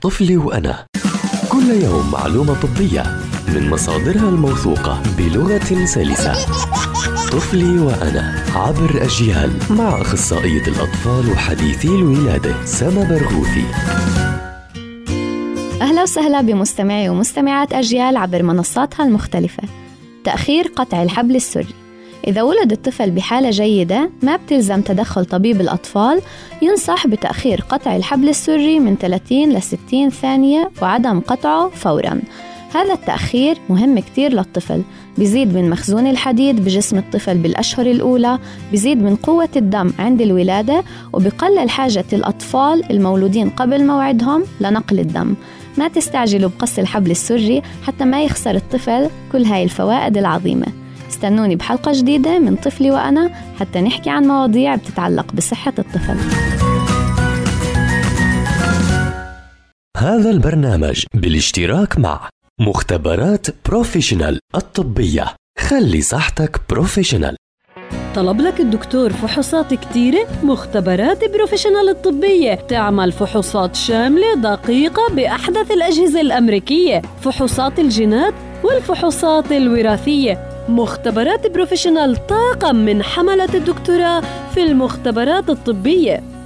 طفلي وأنا. كل يوم معلومة طبية من مصادرها الموثوقة بلغة سلسة. طفلي وأنا عبر أجيال مع أخصائية الأطفال وحديثي الولادة سما برغوثي. أهلا وسهلا بمستمعي ومستمعات أجيال عبر منصاتها المختلفة. تأخير قطع الحبل السري. إذا ولد الطفل بحالة جيدة ما بتلزم تدخل طبيب الأطفال ينصح بتأخير قطع الحبل السري من 30 ل 60 ثانية وعدم قطعه فوراً. هذا التأخير مهم كتير للطفل بيزيد من مخزون الحديد بجسم الطفل بالأشهر الأولى بيزيد من قوة الدم عند الولادة وبقلل حاجة الأطفال المولودين قبل موعدهم لنقل الدم. ما تستعجلوا بقص الحبل السري حتى ما يخسر الطفل كل هاي الفوائد العظيمة. استنوني بحلقة جديدة من طفلي وأنا حتى نحكي عن مواضيع بتتعلق بصحة الطفل. هذا البرنامج بالاشتراك مع مختبرات Professional الطبية. خلي صحتك professional. طلب لك الدكتور فحوصات كتيرة؟ مختبرات Professional الطبية. تعمل فحوصات شاملة دقيقة بأحدث الأجهزة الأمريكية. فحوصات الجينات والفحوصات الوراثية. مختبرات Professional طاقم من حملة الدكتوراه في المختبرات الطبية.